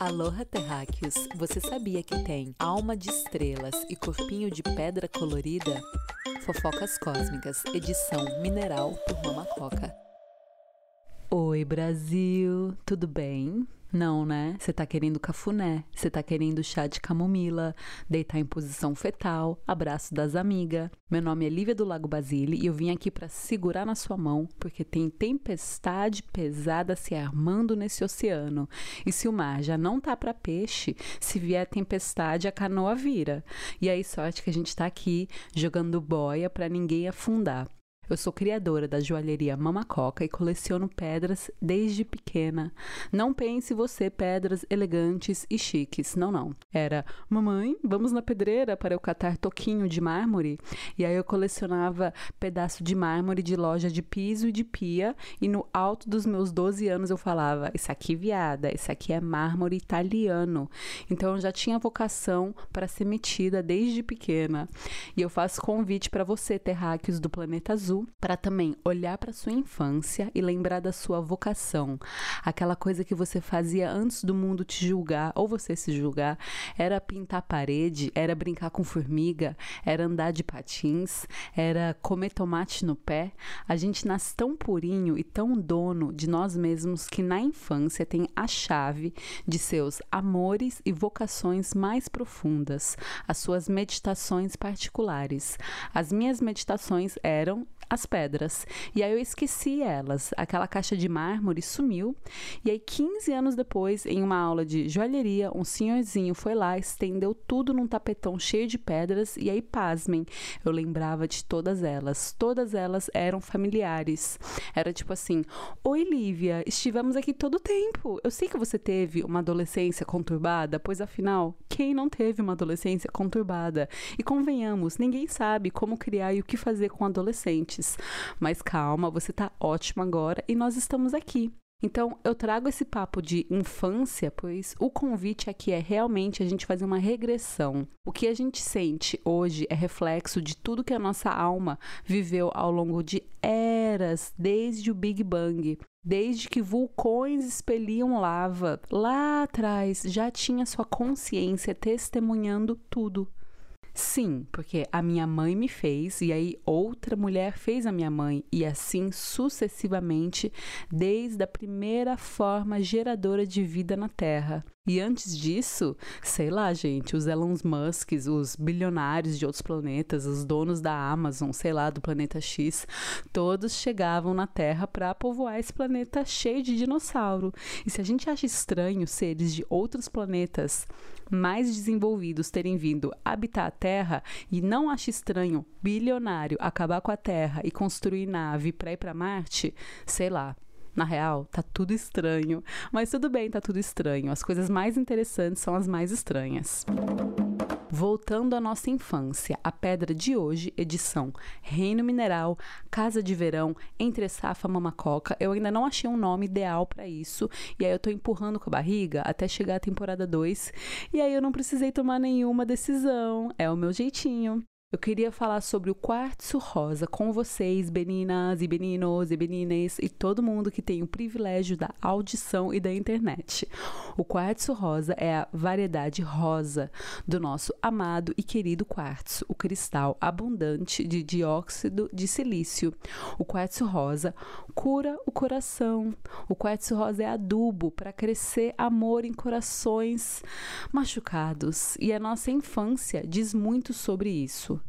Aloha Terráqueos, você sabia que tem alma de estrelas e corpinho de pedra colorida? Fofocas Cósmicas, edição mineral por Mama Coca. Oi Brasil, tudo bem? Não, né? Você tá querendo cafuné, você tá querendo chá de camomila, deitar em posição fetal, abraço das amigas. Meu nome é Lívia do Lago Basile e eu vim aqui para segurar na sua mão porque tem tempestade pesada se armando nesse oceano. E se o mar já não tá para peixe, se vier tempestade a canoa vira. E aí sorte que a gente tá aqui jogando boia para ninguém afundar. Eu sou criadora da joalheria Mama Coca e coleciono pedras desde pequena. Não pense você pedras elegantes e chiques, não, não. Era, mamãe, vamos na pedreira para eu catar toquinho de mármore? E aí eu colecionava pedaço de mármore de loja de piso e de pia e no alto dos meus 12 anos eu falava, isso aqui viada, isso aqui é mármore italiano. Então eu já tinha vocação para ser metida desde pequena. E eu faço convite para você, terráqueos do planeta azul, para também olhar para sua infância e lembrar da sua vocação. Aquela coisa que você fazia antes do mundo te julgar ou você se julgar, era pintar parede, era brincar com formiga, era andar de patins, era comer tomate no pé. A gente nasce tão purinho e tão dono de nós mesmos que na infância tem a chave de seus amores e vocações mais profundas, as suas meditações particulares. As minhas meditações eram as pedras. E aí eu esqueci elas. Aquela caixa de mármore sumiu. E aí, 15 anos depois, em uma aula de joalheria, um senhorzinho foi lá, estendeu tudo num tapetão cheio de pedras. E aí, pasmem, eu lembrava de todas elas. Todas elas eram familiares. Era tipo assim: Oi, Lívia, estivemos aqui todo o tempo. Eu sei que você teve uma adolescência conturbada, pois afinal, quem não teve uma adolescência conturbada? E convenhamos, ninguém sabe como criar e o que fazer com adolescentes antes. Mas calma, você tá ótimo agora e nós estamos aqui. Então, eu trago esse papo de infância, pois o convite aqui é realmente a gente fazer uma regressão. O que a gente sente hoje é reflexo de tudo que a nossa alma viveu ao longo de eras, desde o Big Bang. Desde que vulcões expeliam lava, lá atrás já tinha sua consciência testemunhando tudo. Sim, porque a minha mãe me fez e aí outra mulher fez a minha mãe e assim sucessivamente desde a primeira forma geradora de vida na Terra. E antes disso, sei lá, gente, os Elon Musk, os bilionários de outros planetas, os donos da Amazon, sei lá, do planeta X, todos chegavam na Terra para povoar esse planeta cheio de dinossauro. E se a gente acha estranho seres de outros planetas mais desenvolvidos terem vindo habitar a Terra e não acha estranho bilionário acabar com a Terra e construir nave para ir para Marte, sei lá, na real, tá tudo estranho. Mas tudo bem, tá tudo estranho. As coisas mais interessantes são as mais estranhas. Voltando à nossa infância, a pedra de hoje, edição Reino Mineral, Casa de Verão, Entre Safa Mamacoca. Eu ainda não achei um nome ideal para isso, e aí eu tô empurrando com a barriga até chegar a temporada 2, e aí eu não precisei tomar nenhuma decisão. É o meu jeitinho. Eu queria falar sobre o quartzo rosa com vocês, beninas e beninos e benines e todo mundo que tem o privilégio da audição e da internet. O quartzo rosa é a variedade rosa do nosso amado e querido quartzo, o cristal abundante de dióxido de silício. O quartzo rosa cura o coração. O quartzo rosa é adubo para crescer amor em corações machucados e a nossa infância diz muito sobre isso.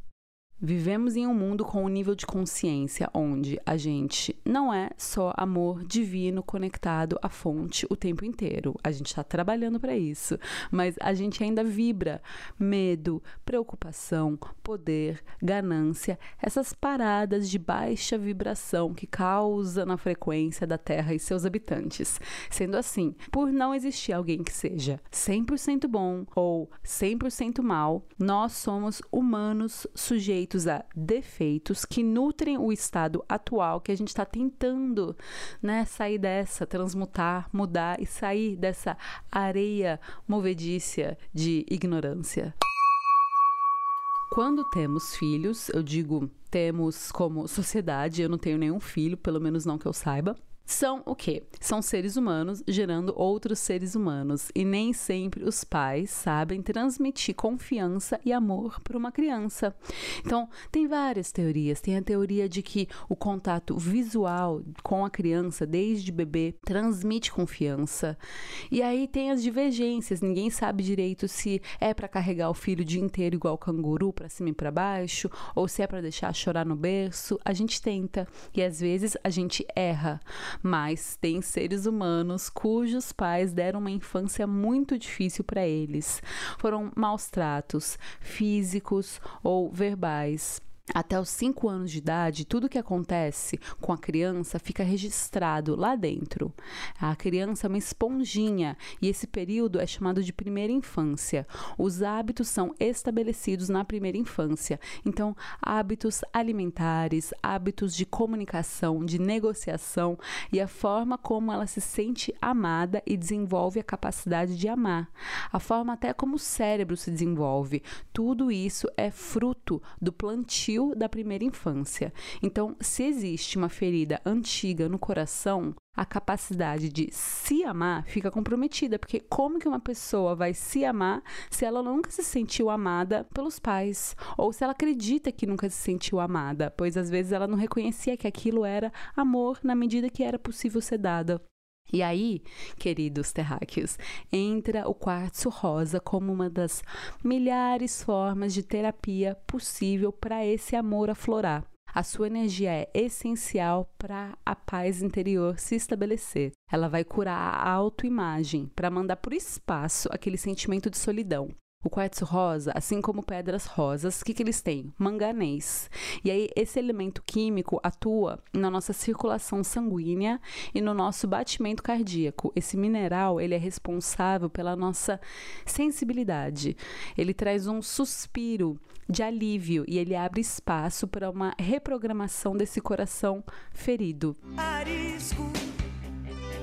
Vivemos em um mundo com um nível de consciência onde a gente não é só amor divino conectado à fonte o tempo inteiro. A gente está trabalhando para isso, mas a gente ainda vibra medo, preocupação, poder, ganância, essas paradas de baixa vibração que causa na frequência da Terra e seus habitantes. Sendo assim, por não existir alguém que seja 100% bom ou 100% mal, nós somos humanos sujeitos sujeitos a defeitos que nutrem o estado atual que a gente está tentando né, sair dessa, transmutar, mudar e sair dessa areia movedícia de ignorância. Quando temos filhos, eu digo temos como sociedade, eu não tenho nenhum filho, pelo menos não que eu saiba. São o quê? São seres humanos gerando outros seres humanos. E nem sempre os pais sabem transmitir confiança e amor para uma criança. Então, tem várias teorias. Tem a teoria de que o contato visual com a criança, desde bebê, transmite confiança. E aí tem as divergências. Ninguém sabe direito se é para carregar o filho o dia inteiro igual canguru, para cima e para baixo, ou se é para deixar chorar no berço. A gente tenta. E às vezes a gente erra mas tem seres humanos cujos pais deram uma infância muito difícil para eles. Foram maus tratos físicos ou verbais. Até os 5 anos de idade, tudo que acontece com a criança fica registrado lá dentro. A criança é uma esponjinha e esse período é chamado de primeira infância. Os hábitos são estabelecidos na primeira infância. Então, hábitos alimentares, hábitos de comunicação, de negociação e a forma como ela se sente amada e desenvolve a capacidade de amar. A forma até como o cérebro se desenvolve. Tudo isso é fruto do plantio da primeira infância. Então, se existe uma ferida antiga no coração, a capacidade de se amar fica comprometida, porque como que uma pessoa vai se amar se ela nunca se sentiu amada pelos pais, ou se ela acredita que nunca se sentiu amada, pois às vezes ela não reconhecia que aquilo era amor na medida que era possível ser dada. E aí, queridos terráqueos, entra o quartzo rosa como uma das milhares formas de terapia possível para esse amor aflorar. A sua energia é essencial para a paz interior se estabelecer. Ela vai curar a autoimagem, para mandar para o espaço aquele sentimento de solidão. O quartzo rosa, assim como pedras rosas, o que, que eles têm? Manganês. E aí, esse elemento químico atua na nossa circulação sanguínea e no nosso batimento cardíaco. Esse mineral, ele é responsável pela nossa sensibilidade. Ele traz um suspiro de alívio e ele abre espaço para uma reprogramação desse coração ferido. Arisco,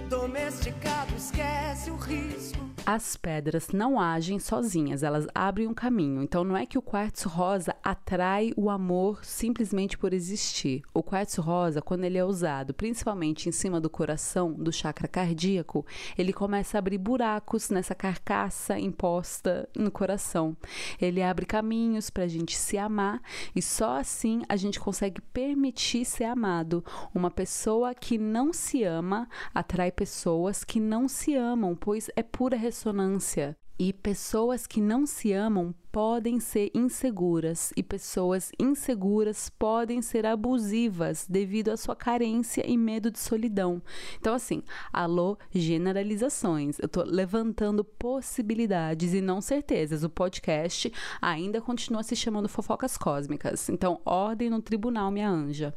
domesticado, esquece o risco as pedras não agem sozinhas, elas abrem um caminho. Então não é que o quartzo rosa atrai o amor simplesmente por existir. O quartzo rosa, quando ele é usado, principalmente em cima do coração, do chakra cardíaco, ele começa a abrir buracos nessa carcaça imposta no coração. Ele abre caminhos para a gente se amar e só assim a gente consegue permitir ser amado. Uma pessoa que não se ama atrai pessoas que não se amam, pois é pura ressonância. E pessoas que não se amam podem ser inseguras, e pessoas inseguras podem ser abusivas devido à sua carência e medo de solidão. Então, assim, alô, generalizações. Eu tô levantando possibilidades e não certezas. O podcast ainda continua se chamando Fofocas Cósmicas. Então, ordem no tribunal, minha anja.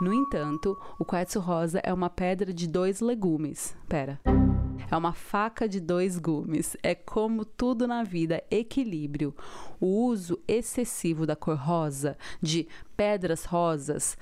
No entanto, o quartzo rosa é uma pedra de dois legumes. Pera. É uma faca de dois gumes. É como tudo na vida, equilíbrio. O uso excessivo da cor rosa, de pedras rosas,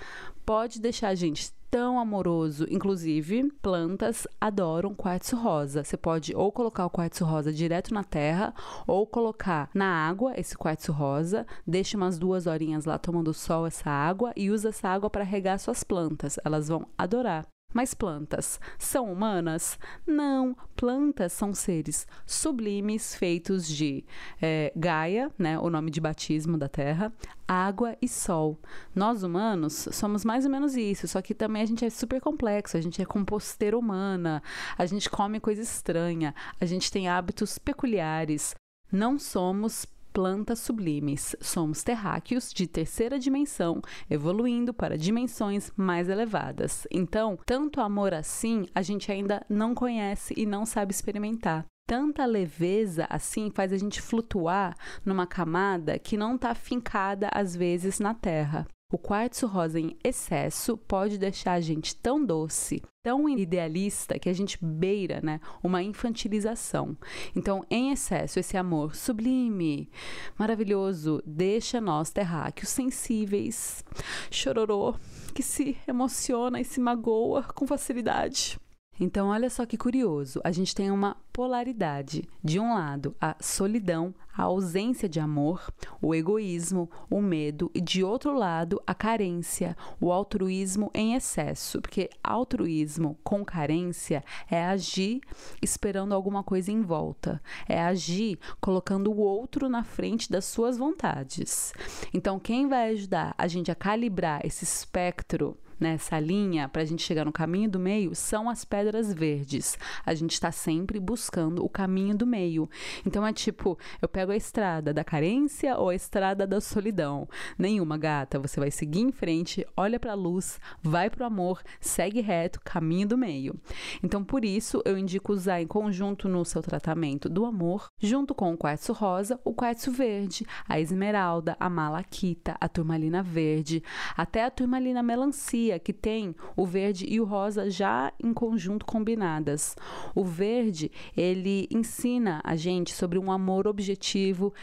pode deixar a gente tão amoroso. Inclusive, plantas adoram quartzo rosa. Você pode ou colocar o quartzo rosa direto na terra ou colocar na água esse quartzo rosa, deixa umas duas horinhas lá tomando sol essa água e usa essa água para regar suas plantas. Elas vão adorar. Mas plantas são humanas? Não, plantas são seres sublimes feitos de é, Gaia, né, o nome de batismo da Terra, água e sol. Nós humanos somos mais ou menos isso, só que também a gente é super complexo, a gente é composteira humana, a gente come coisa estranha, a gente tem hábitos peculiares. Não somos plantas sublimes. Somos terráqueos de terceira dimensão, evoluindo para dimensões mais elevadas. Então, tanto amor assim, a gente ainda não conhece e não sabe experimentar tanta leveza assim faz a gente flutuar numa camada que não está fincada às vezes na Terra. O quartzo rosa em excesso pode deixar a gente tão doce, tão idealista que a gente beira, né, uma infantilização. Então, em excesso, esse amor sublime, maravilhoso, deixa nós terráqueos sensíveis, chororô, que se emociona e se magoa com facilidade. Então, olha só que curioso, a gente tem uma polaridade. De um lado, a solidão, a ausência de amor, o egoísmo, o medo, e de outro lado, a carência, o altruísmo em excesso. Porque altruísmo com carência é agir esperando alguma coisa em volta, é agir colocando o outro na frente das suas vontades. Então, quem vai ajudar a gente a calibrar esse espectro nessa linha para a gente chegar no caminho do meio são as pedras verdes. A gente está sempre buscando o caminho do meio. Então é tipo, eu pego a estrada da carência ou a estrada da solidão. Nenhuma, gata. Você vai seguir em frente, olha para a luz, vai para o amor, segue reto, caminho do meio. Então por isso eu indico usar em conjunto no seu tratamento do amor, junto com o quartzo rosa, o quartzo verde, a esmeralda, a malaquita, a turmalina verde, até a turmalina melancia que tem o verde e o rosa já em conjunto combinadas. O verde, ele ensina a gente sobre um amor objetivo,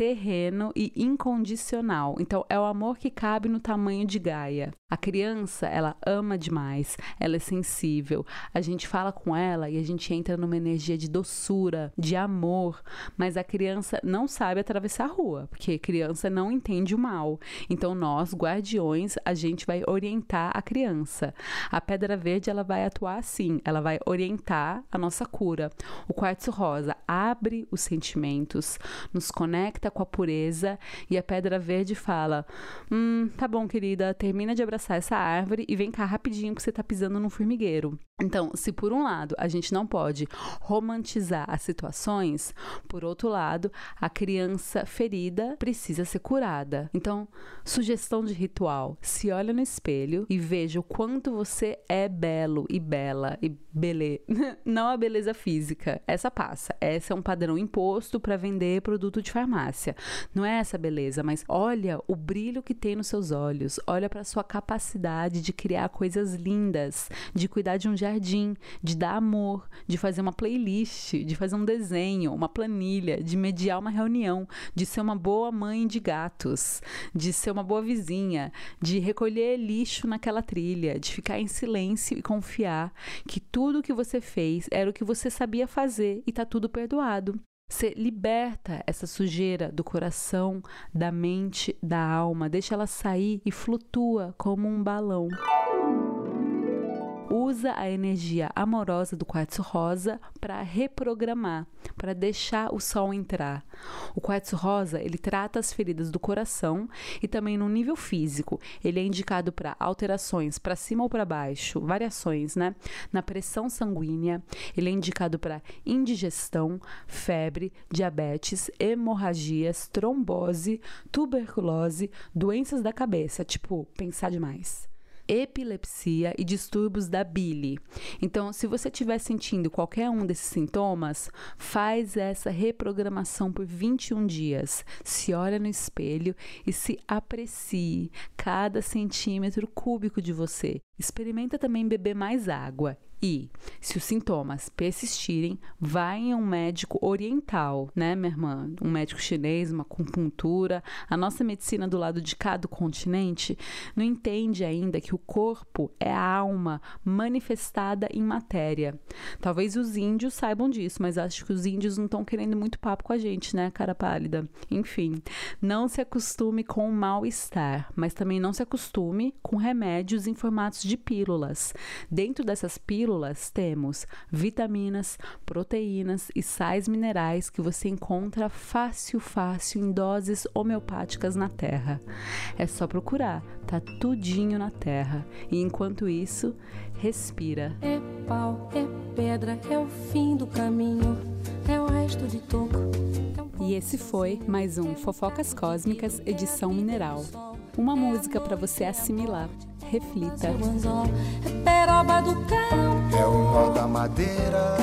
terreno e incondicional. Então, é o amor que cabe no tamanho de Gaia. A criança, ela ama demais, ela é sensível. A gente fala com ela e a gente entra numa energia de doçura, de amor, mas a criança não sabe atravessar a rua, porque criança não entende o mal. Então nós, guardiões, a gente vai orientar a criança. A pedra verde, ela vai atuar assim, ela vai orientar a nossa cura. O quartzo rosa abre os sentimentos, nos conecta com a pureza e a pedra verde fala: "Hum, tá bom, querida, termina de abraçar essa árvore e vem cá rapidinho que você está pisando no formigueiro. Então, se por um lado a gente não pode romantizar as situações, por outro lado, a criança ferida precisa ser curada. Então, sugestão de ritual: se olha no espelho e veja o quanto você é belo e bela e beleza. Não a beleza física, essa passa. Essa é um padrão imposto para vender produto de farmácia. Não é essa beleza, mas olha o brilho que tem nos seus olhos, olha para sua capacidade de criar coisas lindas, de cuidar de um jardim, de dar amor, de fazer uma playlist, de fazer um desenho, uma planilha, de mediar uma reunião, de ser uma boa mãe de gatos, de ser uma boa vizinha, de recolher lixo naquela trilha, de ficar em silêncio e confiar que tudo que você fez era o que você sabia fazer e tá tudo perdoado. Você liberta essa sujeira do coração, da mente, da alma, deixa ela sair e flutua como um balão usa a energia amorosa do quartzo rosa para reprogramar, para deixar o sol entrar. O quartzo rosa, ele trata as feridas do coração e também no nível físico. Ele é indicado para alterações para cima ou para baixo, variações, né? Na pressão sanguínea, ele é indicado para indigestão, febre, diabetes, hemorragias, trombose, tuberculose, doenças da cabeça, tipo pensar demais epilepsia e distúrbios da bile. Então, se você estiver sentindo qualquer um desses sintomas, faz essa reprogramação por 21 dias. Se olha no espelho e se aprecie cada centímetro cúbico de você. Experimenta também beber mais água e, se os sintomas persistirem, vá em um médico oriental, né, minha irmã? Um médico chinês, uma acupuntura. A nossa medicina do lado de cá do continente não entende ainda que o corpo é a alma manifestada em matéria. Talvez os índios saibam disso, mas acho que os índios não estão querendo muito papo com a gente, né, cara pálida? Enfim, não se acostume com o mal-estar, mas também não se acostume com remédios em formatos de pílulas. Dentro dessas pílulas, pílulas temos vitaminas, proteínas e sais minerais que você encontra fácil, fácil em doses homeopáticas na terra. É só procurar, tá tudinho na terra. E enquanto isso, respira. É pau, é pedra, é o fim do caminho, é o resto de toco. É e esse foi mais um Fofocas Cósmicas, edição mineral. Uma música para você assimilar reflita. É peroba do cão. É o nó da madeira.